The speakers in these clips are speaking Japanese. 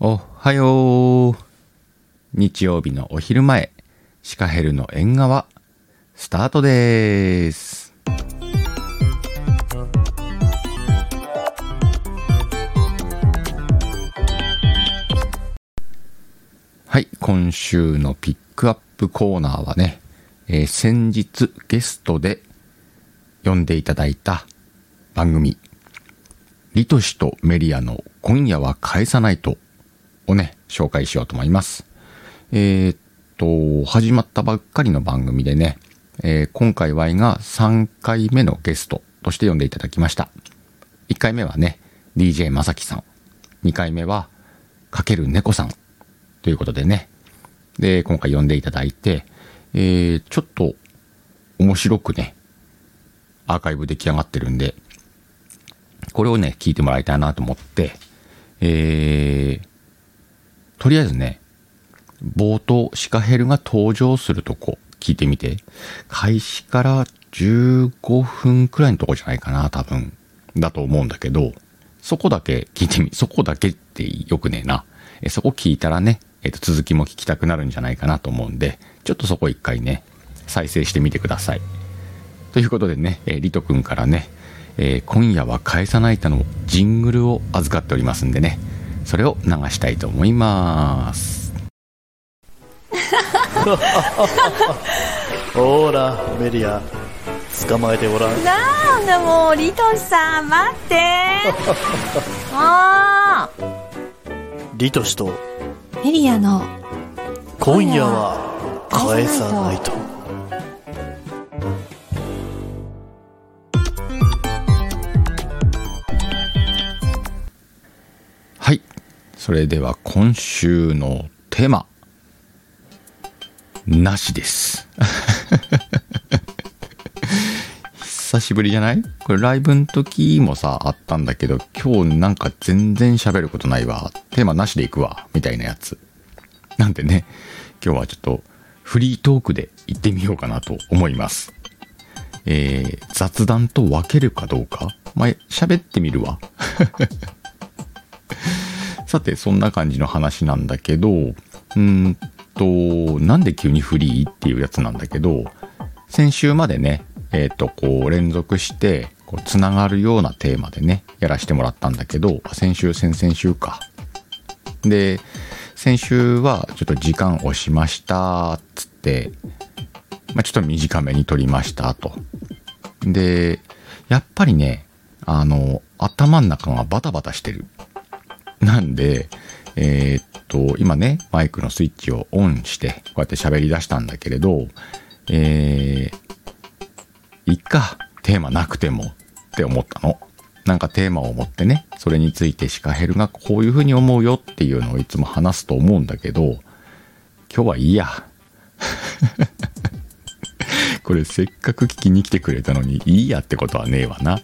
おはよう。日曜日のお昼前、シカヘルの縁側、スタートです。はい、今週のピックアップコーナーはね、えー先日ゲストで呼んでいただいた番組、リトシとメリアの今夜は返さないとをね、紹介しようと思います。えーっと、始まったばっかりの番組でね、えー今回 Y が3回目のゲストとして呼んでいただきました。1回目はね、DJ まさきさん。2回目は、かける猫さん。ということでね。で、今回呼んでいただいて、えーちょっと面白くね、アーカイブ出来上がってるんで、これをね、聞いてもらいたいなと思って、えー、とりあえずね、冒頭、シカヘルが登場するとこ、聞いてみて。開始から15分くらいのとこじゃないかな、多分。だと思うんだけど、そこだけ聞いてみ、そこだけってよくねえな。えそこ聞いたらね、えっ、と、続きも聞きたくなるんじゃないかなと思うんで、ちょっとそこ一回ね、再生してみてください。ということでね、えーリト君からね、えー今夜は返さないたのジングルを預かっておりますんでね、それを流したいと思います。ほーらメリア捕まえてごらん。なんだもうリトシさん待って。あリトシと。ーメリアの。今夜は返さないとそれでは今週のテーマ。なしです。久しぶりじゃない？これライブの時もさ、あったんだけど、今日なんか全然喋ることないわ。テーマなしでいくわ。みたいなやつ。なんでね、今日はちょっとフリートークで行ってみようかなと思います。えー、雑談と分けるかどうか？まあ、喋ってみるわ。さて、そんな感じの話なんだけど、うーんと、なんで急にフリーっていうやつなんだけど、先週までね、えっ、と、こう、連続して、こう、つながるようなテーマでね、やらせてもらったんだけど、先週、先々週か。で、先週はちょっと時間押しましたっ、つって、まあ、ちょっと短めに撮りました、と。で、やっぱりね、あの、頭の中がバタバタしてる。なんで、えーっと、今ね、マイクのスイッチをオンして、こうやって喋り出したんだけれど、えー、いっか、テーマなくてもって思ったの。なんかテーマを持ってね、それについてシカヘルがこういうふうに思うよっていうのをいつも話すと思うんだけど、今日はいいや。これせっかく聞きに来てくれたのにいいやってことはねえわな。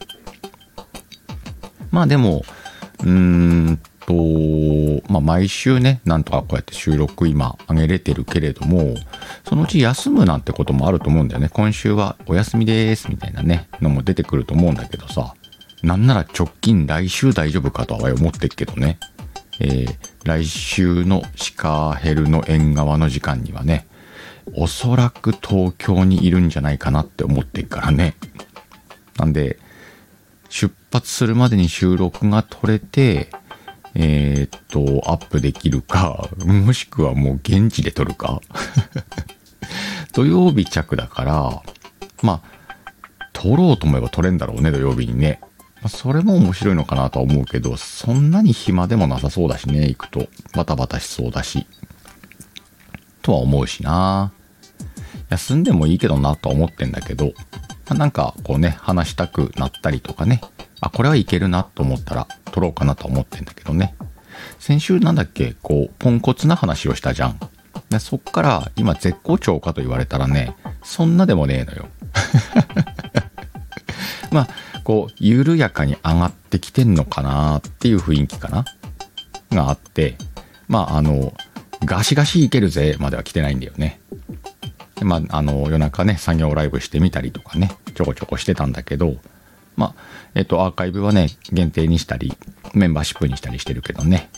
まあでも、うーんと、まあ毎週ね、なんとかこうやって収録今上げれてるけれども、そのうち休むなんてこともあると思うんだよね。今週はお休みですみたいなね、のも出てくると思うんだけどさ、なんなら直近来週大丈夫かとは思ってっけどね。えー来週のシカヘルの縁側の時間にはね、おそらく東京にいるんじゃないかなって思ってっからね。なんで、出発するまでに収録が取れて、えーっと、アップできるか、もしくはもう現地で撮るか。土曜日着だから、まあ、撮ろうと思えば撮れんだろうね、土曜日にね。まあ、それも面白いのかなとは思うけど、そんなに暇でもなさそうだしね、行くと。バタバタしそうだし。とは思うしな。休んでもいいけどなとは思ってんだけど、まあなんかこうね、話したくなったりとかね、あ、これはいけるなと思ったら撮ろうかなと思ってんだけどね。先週なんだっけ、こう、ポンコツな話をしたじゃん。でそっから今絶好調かと言われたらね、そんなでもねえのよ。まあ、こう、緩やかに上がってきてんのかなっていう雰囲気かながあって、まあ、あの、ガシガシいけるぜまでは来てないんだよね。まあ、あの、夜中ね、作業ライブしてみたりとかね、ちょこちょこしてたんだけど、まあ、えっと、アーカイブはね、限定にしたり、メンバーシップにしたりしてるけどね。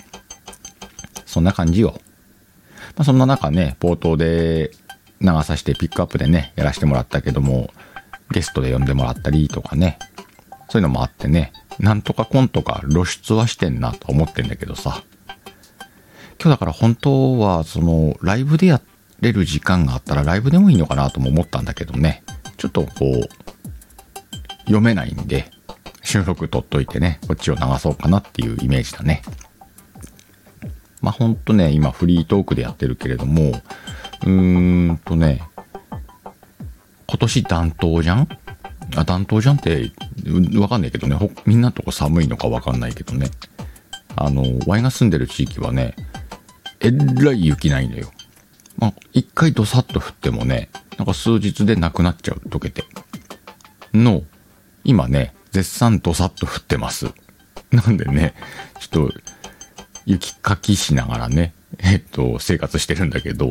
そんな感じよ。まあ、そんな中ね、冒頭で流させてピックアップでね、やらせてもらったけども、ゲストで呼んでもらったりとかね、そういうのもあってね、なんとかコントか露出はしてんなと思ってんだけどさ。今日だから本当は、その、ライブでやれる時間があったらライブでもいいのかなとも思ったんだけどね、ちょっとこう、読めないんで、収録取っといてね、こっちを流そうかなっていうイメージだね。まあほんとね、今フリートークでやってるけれども、うーんとね、今年暖冬じゃん？あ、暖冬じゃんって、わかんないけどね、みんなとこ寒いのかわかんないけどね。あの、ワイが住んでる地域はね、えらい雪ないのよ。まあ、一回ドサッと降ってもね、なんか数日でなくなっちゃう、溶けて。の、今ね、絶賛ドサッと降ってます。なんでね、ちょっと、雪かきしながらね、えっと、生活してるんだけど、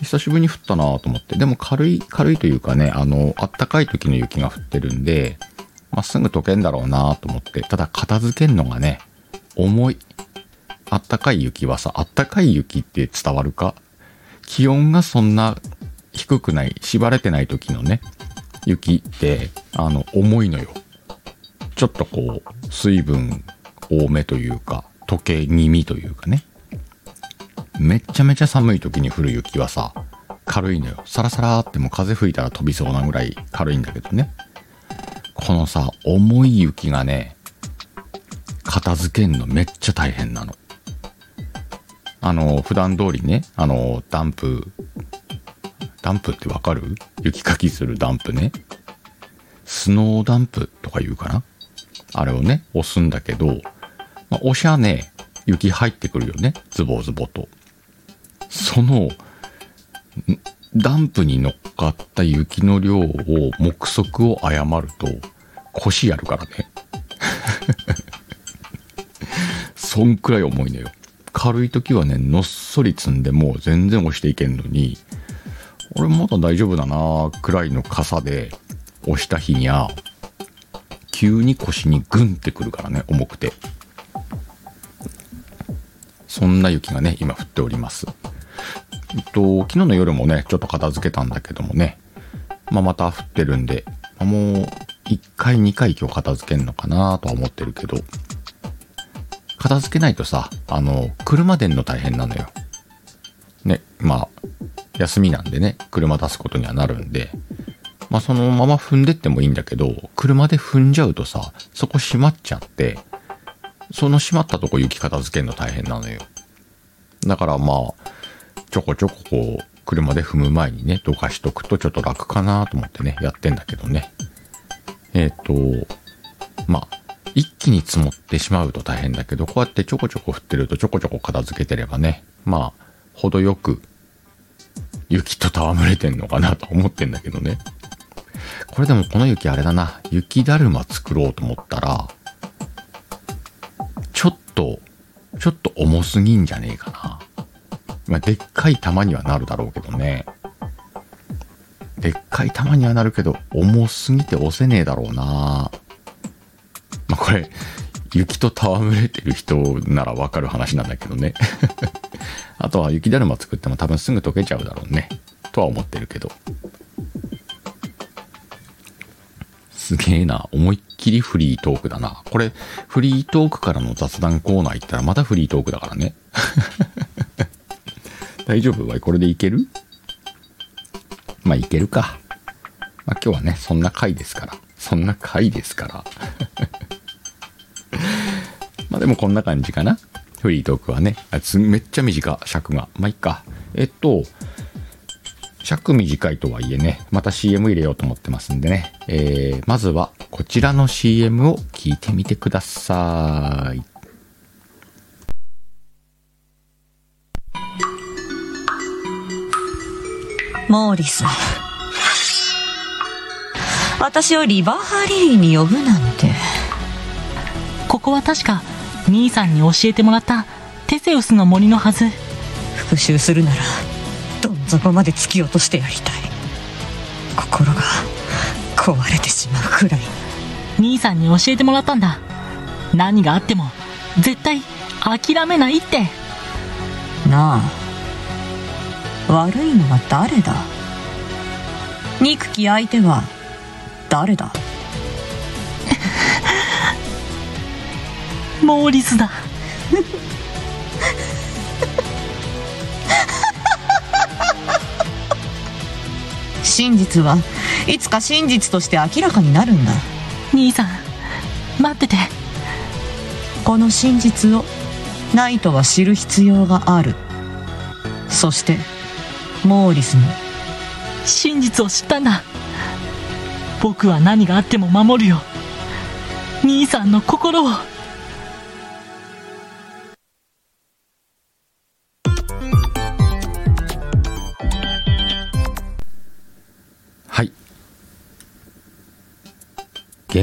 久しぶりに降ったなと思って。でも軽い、軽いというかね、あの、あったかい時の雪が降ってるんで、まあ、すぐ溶けんだろうなと思って。ただ、片付けんのがね、重い。あったかい雪はさ、あったかい雪って伝わるか？気温がそんな低くない、縛れてない時のね、雪って、あの、重いのよ。ちょっとこう、水分多めというか、溶け気味というかね。めっちゃめちゃ寒い時に降る雪はさ、軽いのよ。サラサラっても風吹いたら飛びそうなぐらい軽いんだけどね。このさ、重い雪がね、片付けんのめっちゃ大変なの。あの、普段通りね、あの、ダンプ、ダンプってわかる？雪かきするダンプね。スノーダンプとか言うかな？あれをね、押すんだけど、まあ、押しゃね、雪入ってくるよね。ズボズボと。その、ダンプに乗っかった雪の量を、目測を誤ると、腰やるからね。そんくらい重いのよ。軽い時はね、のっそり積んでもう全然押していけんのに、俺まだ大丈夫だなくらいの傘で押した日にゃ、急に腰にグンってくるからね、重くて。そんな雪がね、今降っております。えっと、昨日の夜もね、ちょっと片付けたんだけどもね、まあ、また降ってるんで、もう、1回2回今日片付けんのかなとは思ってるけど、片付けないとさ、あの、車出んの大変なのよ。ね、まあ、休みなんでね、車出すことにはなるんで、まあそのまま踏んでってもいいんだけど、車で踏んじゃうとさ、そこ閉まっちゃって、その閉まったとこ雪片付けるの大変なのよ。だからまあ、ちょこちょここう、車で踏む前にね、どかしとくとちょっと楽かなと思ってね、やってんだけどね。えっ、と、まあ、一気に積もってしまうと大変だけど、こうやってちょこちょこ降ってるとちょこちょこ片付けてればね、まあ、程よく雪と戯れてんのかなと思ってんだけどね。これでもこの雪あれだな、雪だるま作ろうと思ったら、ちょっと、ちょっと重すぎんじゃねえかな。まあ、でっかい玉にはなるだろうけどね。でっかい玉にはなるけど、重すぎて押せねえだろうな。まあ、これ、雪と戯れてる人ならわかる話なんだけどね。あとは雪だるま作っても多分すぐ溶けちゃうだろうね。とは思ってるけど。すげえな。思いっきりフリートークだな。これ、フリートークからの雑談コーナー行ったらまたフリートークだからね。大丈夫？わいこれでいける？まあいけるか。まあ今日はね、そんな回ですから。そんな回ですから。まあでもこんな感じかな。フリートークはね。あつめっちゃ短、尺が。まあいっか。えっと、尺短いとはいえね、また CM 入れようと思ってますんでね。えー、まずはこちらの CM を聞いてみてください。モーリス私をリバーハリーに呼ぶなんてここは確か兄さんに教えてもらったテセウスの森のはず。復讐するならどん底まで突き落としてやりたい。心が壊れてしまうくらい。兄さんに教えてもらったんだ。何があっても絶対諦めないって。なあ悪いのは誰だ？憎き相手は誰だ？モーリスだ。真実はいつか真実として明らかになるんだ。兄さん待ってて。この真実をナイトは知る必要がある。そしてモーリスも。真実を知ったんだ。僕は何があっても守るよ。兄さんの心を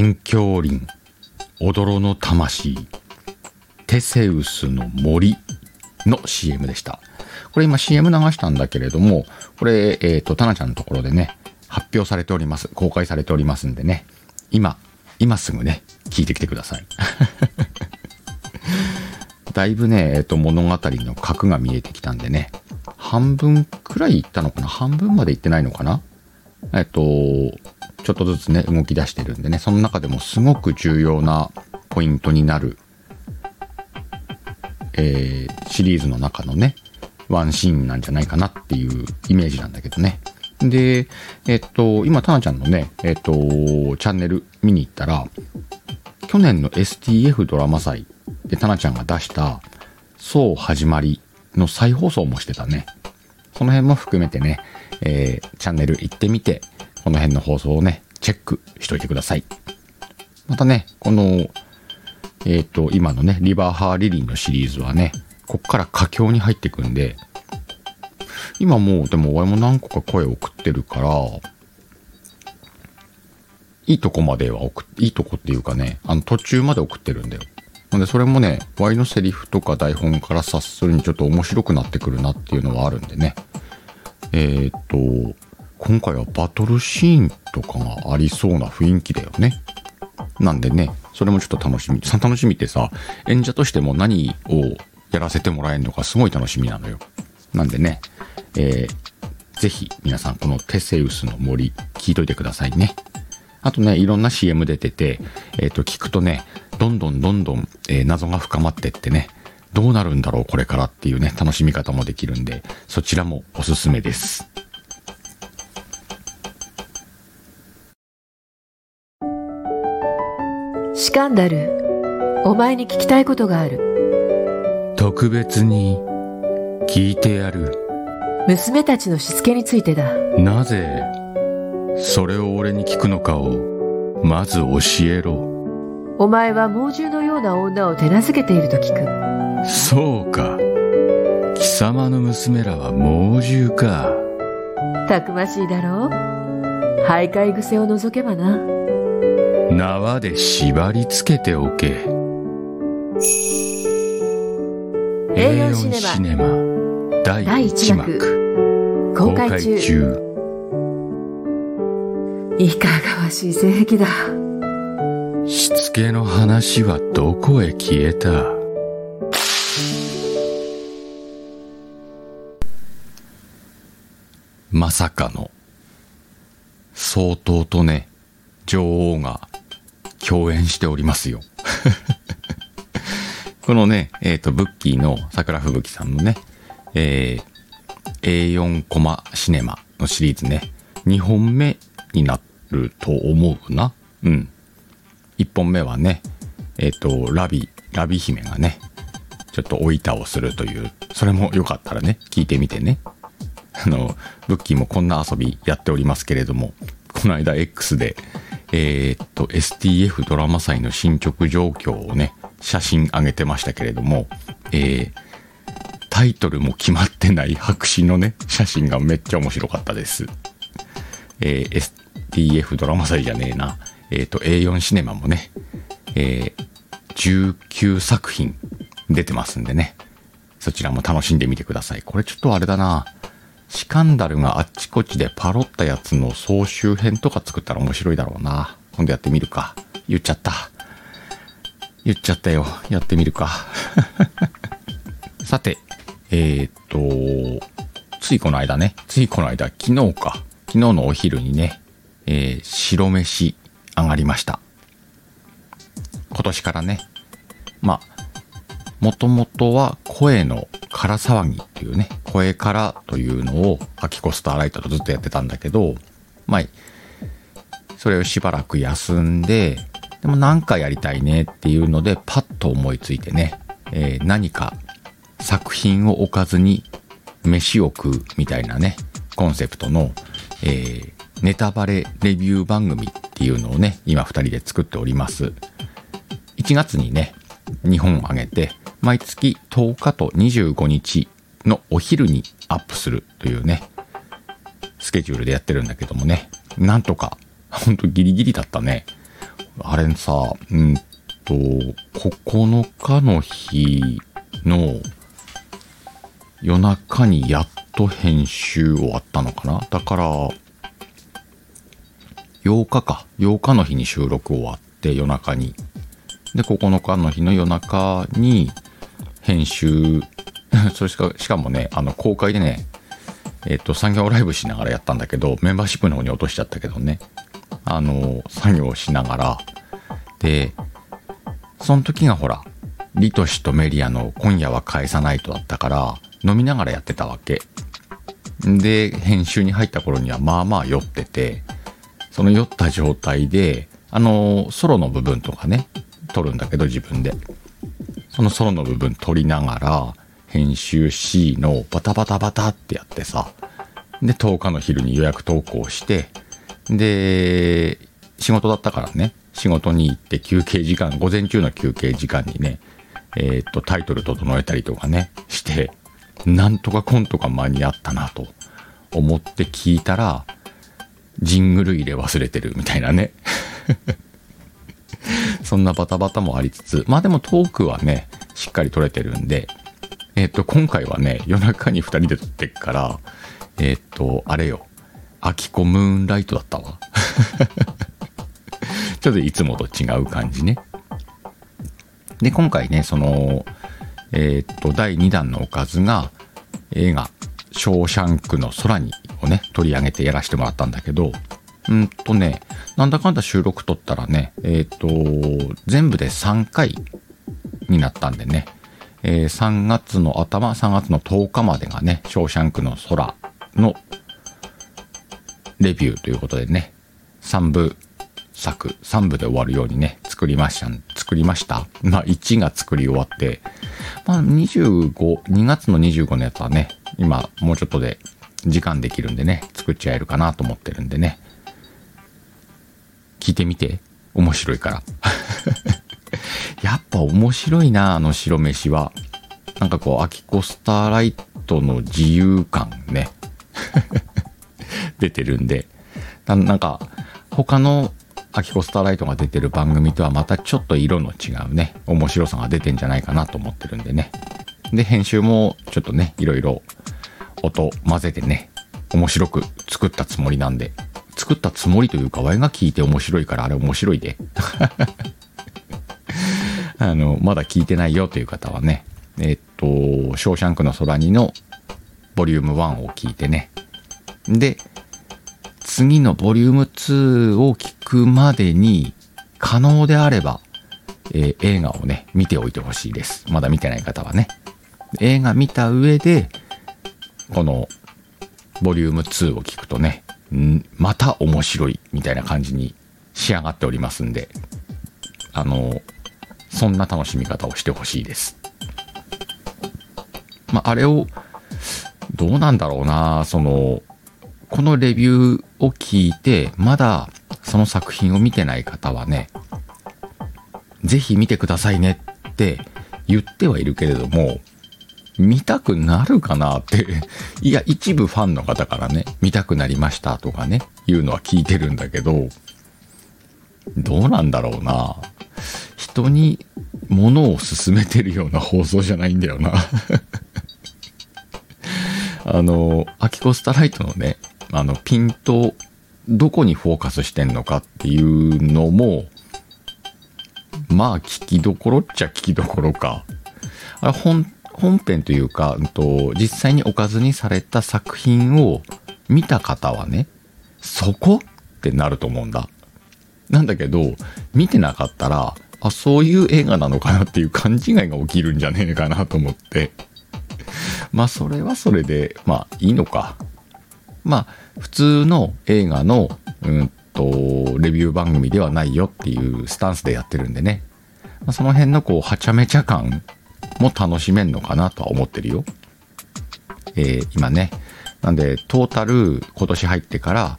元凶林、おどろの魂、テセウスの森の CM でした。これ今 CM 流したんだけれども、これ、えっ、と、タナちゃんのところでね、発表されております。公開されておりますんでね、今、今すぐね、聞いてきてください。だいぶね、えっ、と、物語の核が見えてきたんでね、半分くらい行ったのかな？半分まで行ってないのかな？えっと、ちょっとずつね、動き出してるんでね、その中でもすごく重要なポイントになる、えーシリーズの中のね、ワンシーンなんじゃないかなっていうイメージなんだけどね。で、えっと、今、タナちゃんのね、えっと、チャンネル見に行ったら、去年の STF ドラマ祭でタナちゃんが出した、そう始まりの再放送もしてたね。その辺も含めてね、えーチャンネル行ってみて、この辺の放送をね、チェックしといてください。またね、この、えっ、と、今のね、リバーハーリリンのシリーズはね、こっから佳境に入ってくんで、今もう、でも俺も何個か声送ってるから、いいとこまでは送っ、いいとこっていうかね、あの途中まで送ってるんだよ。なんでそれもね、Y のセリフとか台本から察するにちょっと面白くなってくるなっていうのはあるんでね。えーっと、今回はバトルシーンとかがありそうな雰囲気だよね。なんでね、それもちょっと楽しみ。さ楽しみってさ、演者としても何をやらせてもらえるのかすごい楽しみなのよ。なんでね、えー、ぜひ皆さんこのテセウスの森聞いといてくださいね。あとね、いろんな CM 出てて、えっ、と、聞くとね、どんどんどんどん、えー謎が深まってってね、どうなるんだろうこれからっていうね、楽しみ方もできるんで、そちらもおすすめです。シカンダル、お前に聞きたいことがある。特別に聞いてやる。娘たちのしつけについてだ。なぜ、それを俺に聞くのかを、まず教えろ。お前は猛獣のような女を手なずけていると聞く。そうか。貴様の娘らは猛獣か。たくましいだろう徘徊癖を除けばな。縄で縛り付けておけ。A4 シネマ。シネマ。第第1 1幕幕公開中。いかがわしい性癖だ。しつけの話はどこへ消えた。まさかの。総統とね女王が共演しておりますよ。このねえっ、とブッキーの桜吹雪さんのねえー A4 コマシネマのシリーズね2本目になると思うな。うん。1本目はねえっ、とラビラビ姫がねちょっとお板をするというそれもよかったらね聞いてみてね。あのブッキーもこんな遊びやっておりますけれどもこの間 X でえーっと STF ドラマ祭の進捗状況をね写真上げてましたけれどもえータイトルも決まってない 白紙のね写真がめっちゃ面白かったですえー STF ドラマ祭じゃねえな。えっ、と、A4 シネマもね、え19作品出てますんでね。そちらも楽しんでみてください。これちょっとあれだな。シカンダルがあっちこっちでパロったやつの総集編とか作ったら面白いだろうな。今度やってみるか。言っちゃった。言っちゃったよ。やってみるか。さて、えーっと、ついこの間ね、ついこの間、昨日か、昨日のお昼にね、えー白飯上がりました。今年からね、まあ、もともとは声の空騒ぎっていうね、声からというのをアキコスターライトとずっとやってたんだけど、まあ、それをしばらく休んで、でもなんかやりたいねっていうので、パッと思いついてね、えー何か作品を置かずに飯を食うみたいなね、コンセプトの、えーネタバレレビュー番組っていうのをね、今二人で作っております。1月にね、2本上げて、毎月10日と25日のお昼にアップするというね、スケジュールでやってるんだけどもね、なんとか、ほんとギリギリだったね。あれさ、うんと、9日の日の夜中にやっと編集終わったのかなだから、8日か。8日の日に収録終わって夜中に。で、9日の日の夜中に編集、それしか、しかもね、あの、公開でね、えっ、と、産業ライブしながらやったんだけど、メンバーシップの方に落としちゃったけどね。あの、作業しながら。で、その時がほら、リトシとメリアの今夜は返さないとだったから、飲みながらやってたわけ。で、編集に入った頃にはまあまあ酔ってて、その酔った状態で、あの、ソロの部分とかね、撮るんだけど自分で。そのソロの部分撮りながら、編集 C のバタバタバタってやってさ、で、10日の昼に予約投稿して、で、仕事だったからね、仕事に行って休憩時間、午前中の休憩時間にね、えーっと、タイトル整えたりとかね、して、なんとかコントが間に合ったなと思って聞いたら、ジングル入れ忘れてるみたいなね。そんなバタバタもありつつ、まあでもトークはね、しっかり撮れてるんで、えっ、と、今回はね、夜中に二人で撮ってっから、えっ、と、あれよ、アキコムーンライトだったわ。ちょっといつもと違う感じね。で、今回ね、その、えっ、と、第2弾のおかずが、映画、ショーシャンクの空にをね、取り上げてやらせてもらったんだけど、うんとね、なんだかんだ収録撮ったらね、えっ、と、全部で3回になったんでね、えー3月の頭、3月の10日までがね、ショーシャンクの空のレビューということでね、3部作、3部で終わるようにね、作りました、作りました。まあ、1が作り終わって、まあ、25、2月の25のやつはね、今、もうちょっとで時間できるんでね、作っちゃえるかなと思ってるんでね、聞いてみて。面白いから。やっぱ面白いな、あの白飯は。なんかこう、アキコスターライトの自由感ね。出てるんで。なんか、他のアキコスターライトが出てる番組とはまたちょっと色の違うね、面白さが出てんじゃないかなと思ってるんでね。で、編集もちょっとね、いろいろ音混ぜてね、面白く作ったつもりなんで、作ったつもりというか、ワイが聞いて面白いからあれ面白いで。あの、まだ聞いてないよという方はね、えっと、ショーシャンクの空にのボリューム1を聞いてね。で、次のボリューム2を聞くまでに、可能であれば、えー映画をね、見ておいてほしいです。まだ見てない方はね。映画見た上で、この、ボリューム2を聞くとね、んまた面白いみたいな感じに仕上がっておりますんで、あの、そんな楽しみ方をしてほしいです。まあ、あれを、どうなんだろうな、その、このレビューを聞いて、まだその作品を見てない方はね、ぜひ見てくださいねって言ってはいるけれども、見たくなるかなって、いや、一部ファンの方からね、見たくなりましたとかね、いうのは聞いてるんだけど、どうなんだろうな。人に物を勧めてるような放送じゃないんだよな。あの、アキコスタライトのね、あの、ピント、どこにフォーカスしてんのかっていうのも、まあ、聞きどころっちゃ聞きどころか。あれ、ほん、本編というか、うんと、実際におかずにされた作品を見た方はね、そこってなると思うんだ。なんだけど、見てなかったら、あ、そういう映画なのかなっていう勘違いが起きるんじゃねえかなと思って。まあ、それはそれで、まあ、いいのか。まあ、普通の映画の、うんと、レビュー番組ではないよっていうスタンスでやってるんでね。まあ、その辺のこう、はちゃめちゃ感も楽しめんのかなとは思ってるよ。えー今ね。なんで、トータル今年入ってから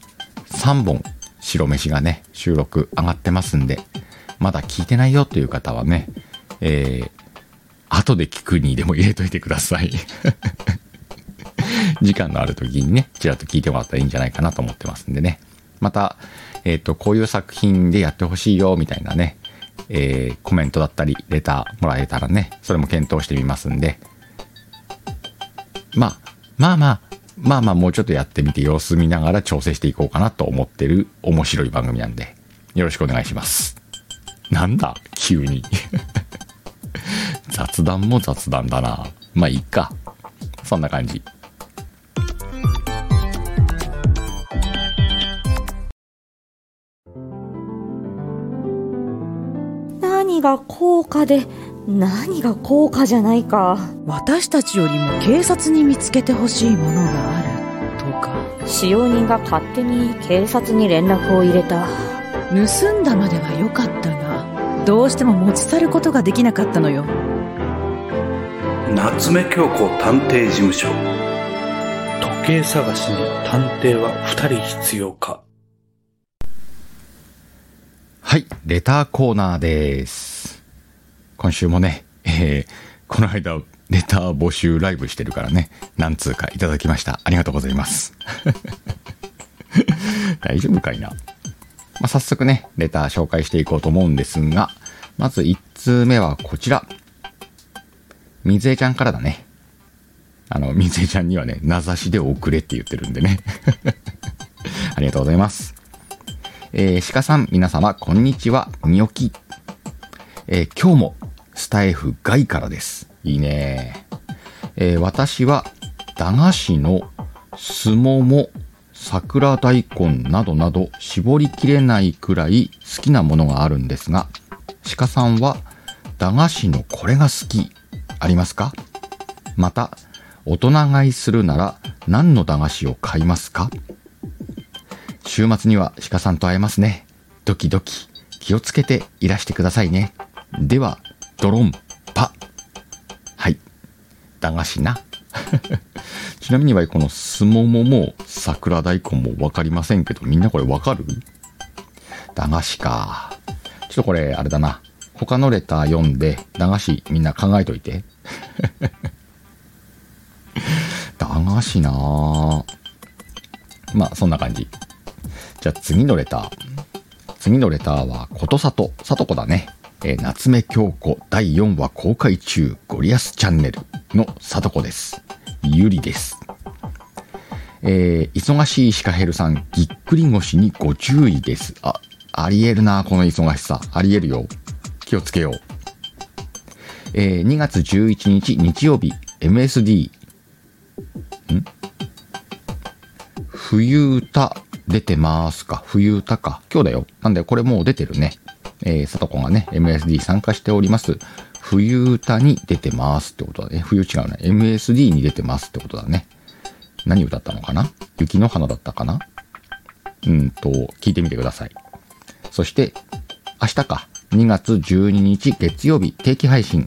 3本白飯がね、収録上がってますんで、まだ聞いてないよという方はね、えー、後で聞くにでも入れといてください。時間のある時にね、ちらっと聞いてもらったらいいんじゃないかなと思ってますんでね。また、えっ、と、こういう作品でやってほしいよ、みたいなね、えーコメントだったり、レターもらえたらね、それも検討してみますんで、まあ、まあまあ、まあまあもうちょっとやってみて様子見ながら調整していこうかなと思ってる面白い番組なんで、よろしくお願いします。なんだ？急に。雑談も雑談だな。まあいいか。そんな感じ。何が高価で何が高価じゃないか私たちよりも警察に見つけてほしいものがあるとか使用人が勝手に警察に連絡を入れた盗んだまでは良かったがどうしても持ち去ることができなかったのよ夏目京子探偵事務所時計探しに探偵は二人必要かはい、レターコーナーです。今週もね、えーこの間、レター募集ライブしてるからね、何通かいただきました。ありがとうございます。大丈夫かいな？まあ、早速ね、レター紹介していこうと思うんですが、まず1通目はこちら。水江ちゃんからだね。あの、水江ちゃんにはね、名指しで送れって言ってるんでね。ありがとうございます。えー、鹿さん、皆様、こんにちは、みおき。えー今日も、スタイフ外からです。いいね。えー私は、駄菓子のすもも、桜大根などなど、絞りきれないくらい好きなものがあるんですが、鹿さんは、駄菓子のこれが好き、ありますか？また、大人買いするなら、何の駄菓子を買いますか？週末には鹿さんと会えますね。ドキドキ。気をつけていらしてくださいね。では、ドロンパ。はい。駄菓子な。ちなみにはこのすももも桜大根もわかりませんけど、みんなこれわかる？駄菓子か。ちょっとこれ、あれだな。他のレター読んで、駄菓子みんな考えといて。駄菓子なぁ。まあ、そんな感じ。じゃあ次のレター。次のレターは、ことさと、さとこだね。えー夏目京子第4話公開中、ゴリアスチャンネルのさとこです。ゆりです。えー忙しいシカヘルさん、ぎっくり腰にご注意です。あ、ありえるな、この忙しさ。ありえるよ。気をつけよう。えー2月11日日曜日、MSD。ん？冬歌出てますか？冬歌か。今日だよ。なんでこれもう出てるね。えー、さとこがね、MSD 参加しております。冬歌に出てますってことだね。冬違うね。MSD に出てますってことだね。何歌ったのかな？雪の花だったかな？うんと、聞いてみてください。そして、明日か。2月12日月曜日定期配信。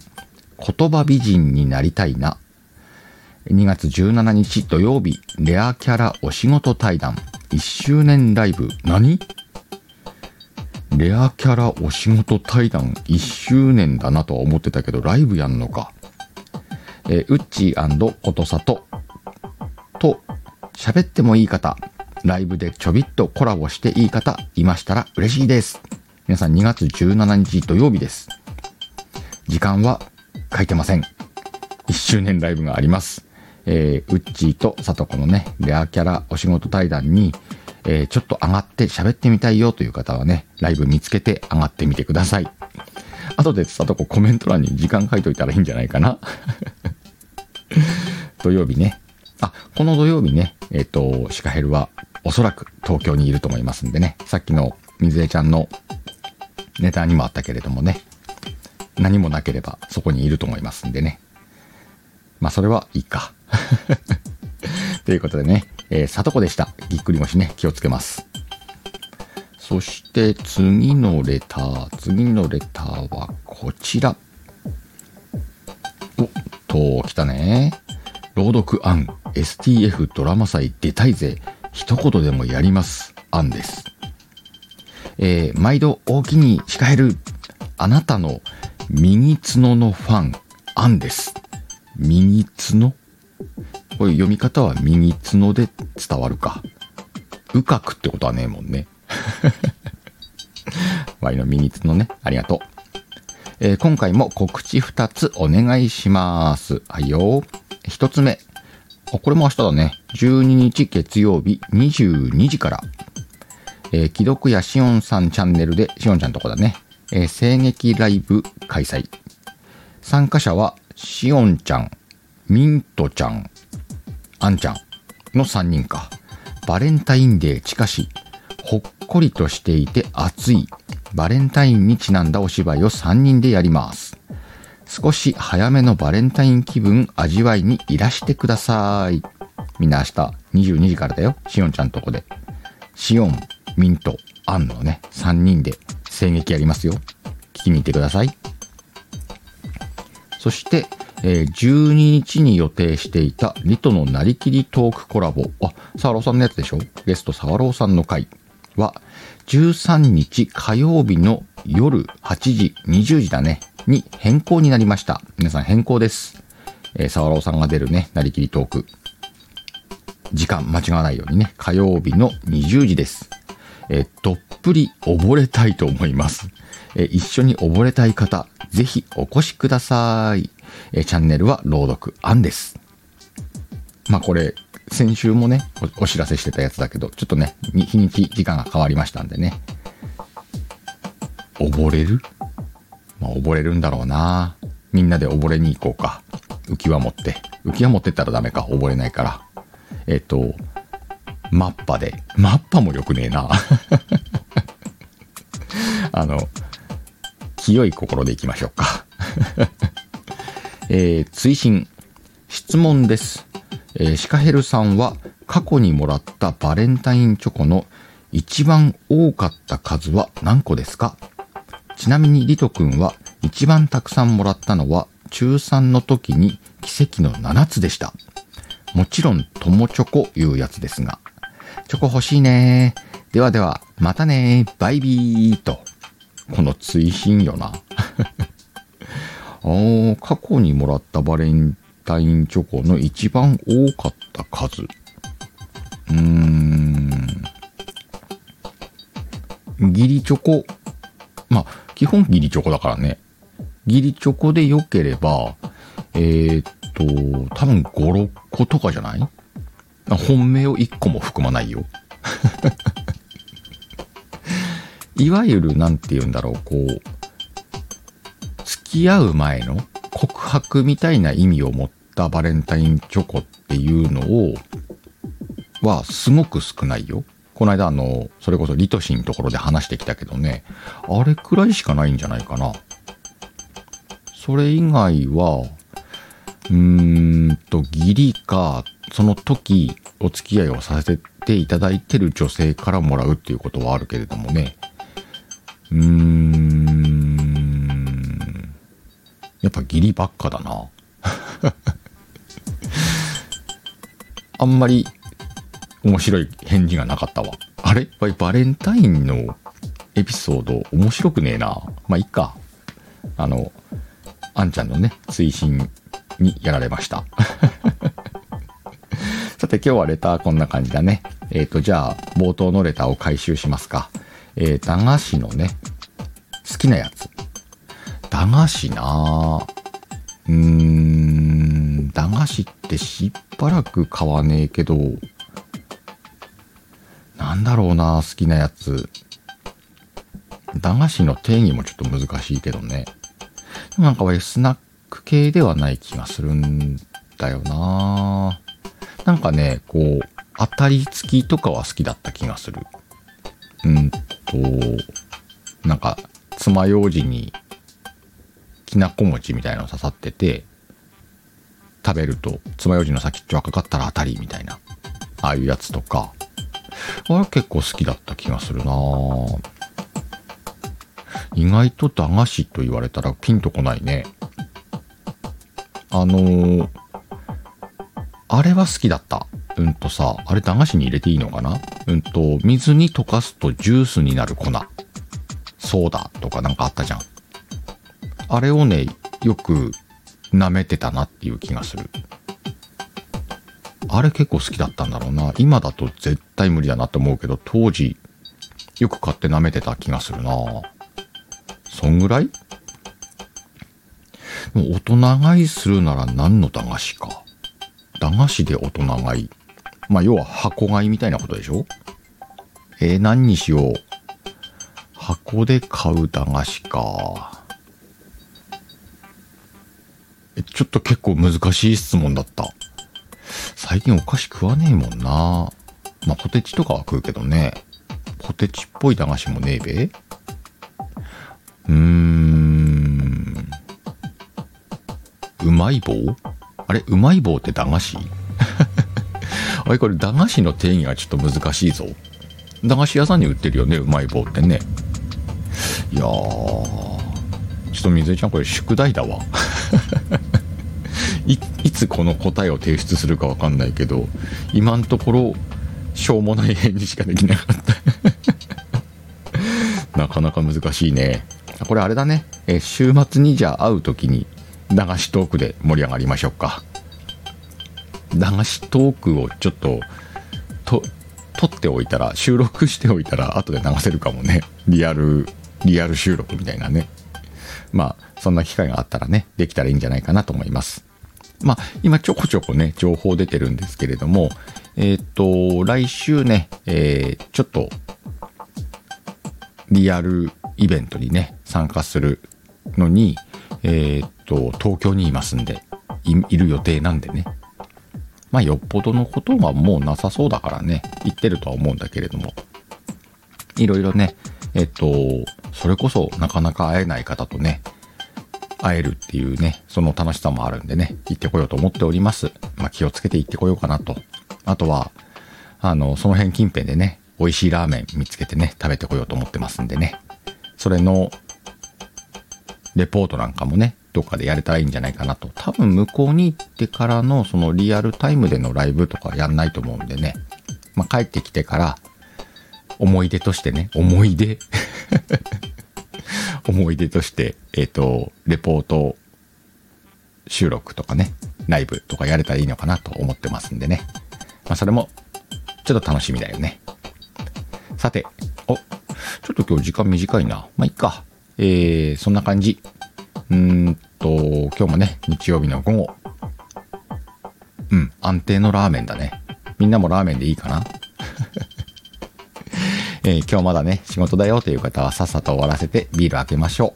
言葉美人になりたいな。2月17日土曜日、レアキャラお仕事対談、1周年ライブ、何？レアキャラお仕事対談1周年だなとは思ってたけど、ライブやんのか。えーウッチーことさと、と、喋ってもいい方、ライブでちょびっとコラボしていい方いましたら嬉しいです。皆さん2月17日土曜日です。時間は書いてません。1周年ライブがあります。えー、ウッチーとさとこのね、レアキャラお仕事対談に、えーちょっと上がって喋ってみたいよという方はね、ライブ見つけて上がってみてください。後でさとこコメント欄に時間書いといたらいいんじゃないかな。土曜日ね。あ、この土曜日ね、えっ、と、シカヘルはおそらく東京にいると思いますんでね。さっきの水江ちゃんのネタにもあったけれどもね。何もなければそこにいると思いますんでね。まあ、それはいいか。ということでね、えー、里子でした。ぎっくり腰ね、気をつけます。そして次のレター、次のレターはこちら。おっと、来たね。朗読案 STF ドラマ祭出たいぜ。一言でもやります。案です。えー、毎度大きに控えるあなたの右角のファン、案です。右角これ読み方は右角で伝わるか。うかくってことはねえもんね。ワイの右角ね。ありがとう。えー今回も告知2つお願いします。はいよ。1つ目。あこれも明日だね。12日月曜日22時から。えー、既読やしおんさんチャンネルで、しおんちゃんとこだね。えー声劇ライブ開催。参加者は、しおんちゃん、ミントちゃん、あんちゃんの3人か。バレンタインデー近し、ほっこりとしていて熱い、バレンタインにちなんだお芝居を3人でやります。少し早めのバレンタイン気分味わいにいらしてください。みんな明日22時からだよ。しおんちゃんとこで。しおん、ミント、アンのね、3人で声劇やりますよ。聞きに行ってください。そして、えー12日に予定していたリトのなりきりトークコラボ。あ、サワロさんのやつでしょ？ゲストサワロさんの回は、13日火曜日の夜8時、20時だね、に変更になりました。皆さん変更です。えー、サワロさんが出るね、なりきりトーク。時間間違わないようにね、火曜日の20時です。えーどっぷり溺れたいと思います。えー一緒に溺れたい方、ぜひお越しください。えチャンネルは朗読案です。まあこれ、先週もねお、お知らせしてたやつだけど、ちょっとね、日にち時間が変わりましたんでね。溺れる？まあ溺れるんだろうな。みんなで溺れに行こうか。浮き輪持って。浮き輪持ってったらダメか。溺れないから。えっ、と、マッパで。マッパもよくねえな。あの、清い心でいきましょうか。えー追伸。質問です。えーシカヘルさんは過去にもらったバレンタインチョコの一番多かった数は何個ですか？ちなみにリト君は一番たくさんもらったのは中3の時に奇跡の7つでした。もちろん友チョコいうやつですが。チョコ欲しいねではでは、またねバイビーと。この追伸よな。あー過去にもらったバレンタインチョコの一番多かった数。うーん。ギリチョコ。まあ、基本ギリチョコだからね。ギリチョコで良ければ、えーっと、多分5、6個とかじゃない？本命を1個も含まないよ。いわゆる、なんて言うんだろう、こう、付き合う前の告白みたいな意味を持ったバレンタインチョコっていうのを、はすごく少ないよ。この間あの、それこそリトシンのところで話してきたけどね、あれくらいしかないんじゃないかな。それ以外は、うーんと、義理か、その時お付き合いをさせていただいてる女性からもらうっていうことはあるけれどもね。うーん。やっぱ義理ばっかだな。あんまり面白い返事がなかったわ。あれ？ババレンタインのエピソード面白くねえな。まあ、いっか。あの、あんちゃんのね、追伸にやられました。さて今日はレターこんな感じだね。えっ、と、じゃあ、冒頭のレターを回収しますか。えー、駄菓子のね、好きなやつ。駄菓子なぁ。うーん、駄菓子ってしばらく買わねえけど、なんだろうな好きなやつ。駄菓子の定義もちょっと難しいけどね。でもなんか割スナック系ではない気がするんったよななんかね、こう、当たり付きとかは好きだった気がする。うんと、なんか、爪楊枝にきなこ餅みたいなの刺さってて、食べると爪楊枝の先っちょ赤かったら当たりみたいな、ああいうやつとか、あれ結構好きだった気がするな意外と駄菓子と言われたらピンとこないね。あのーあれは好きだった。うんとさ、あれ駄菓子に入れていいのかな？うんと、水に溶かすとジュースになる粉。ソーダとかなんかあったじゃん。あれをね、よく舐めてたなっていう気がする。あれ結構好きだったんだろうな。今だと絶対無理だなって思うけど、当時よく買って舐めてた気がするな。そんぐらい？でも大人買いするなら何の駄菓子か。駄菓子で大人買い。まあ、要は箱買いみたいなことでしょ？えー、何にしよう？箱で買う駄菓子か。ちょっと結構難しい質問だった。最近お菓子食わねえもんな。まあ、ポテチとかは食うけどね。ポテチっぽい駄菓子もねえべうーん。うまい棒？あれうまい棒って駄菓子？あれこれ駄菓子の定義がちょっと難しいぞ。駄菓子屋さんに売ってるよね、うまい棒ってね。いやー、ちょっと水江ちゃんこれ宿題だわ。いつこの答えを提出するかわかんないけど、今のところ、しょうもない返事しかできなかった。なかなか難しいね。これあれだね。え週末にじゃあ会う時に駄菓子トークで盛り上がりましょうか。駄菓子トークをちょっと、と、撮っておいたら、収録しておいたら、後で流せるかもね。リアル、リアル収録みたいなね。まあ、そんな機会があったらね、できたらいいんじゃないかなと思います。まあ、今ちょこちょこね、情報出てるんですけれども、えっ、と、来週ね、えーちょっと、リアルイベントにね、参加するのに、えっ、と、東京にいますんで、いいる予定なんでね。まあ、よっぽどのことはもうなさそうだからね、言ってるとは思うんだけれども、いろいろね、えっと、それこそなかなか会えない方とね、会えるっていうね、その楽しさもあるんでね、行ってこようと思っております。まあ、気をつけて行ってこようかなと。あとは、あの、その辺近辺でね、美味しいラーメン見つけてね、食べてこようと思ってますんでね。それの、レポートなんかもね、どっかでやれたらいいんじゃないかなと。多分向こうに行ってからのそのリアルタイムでのライブとかやんないと思うんでね。まあ、帰ってきてから、思い出としてね、思い出 思い出として、えっ、と、レポート収録とかね、ライブとかやれたらいいのかなと思ってますんでね。まあ、それも、ちょっと楽しみだよね。さて、お、ちょっと今日時間短いな。まあ、いっか。えー、そんな感じ。うーんと、今日もね、日曜日の午後。うん、安定のラーメンだね。みんなもラーメンでいいかな？えー今日まだね、仕事だよという方はさっさと終わらせてビール開けましょ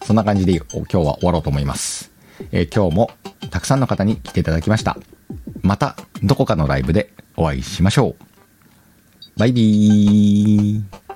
う。そんな感じで今日は終わろうと思います。えー今日もたくさんの方に来ていただきました。またどこかのライブでお会いしましょう。バイビー。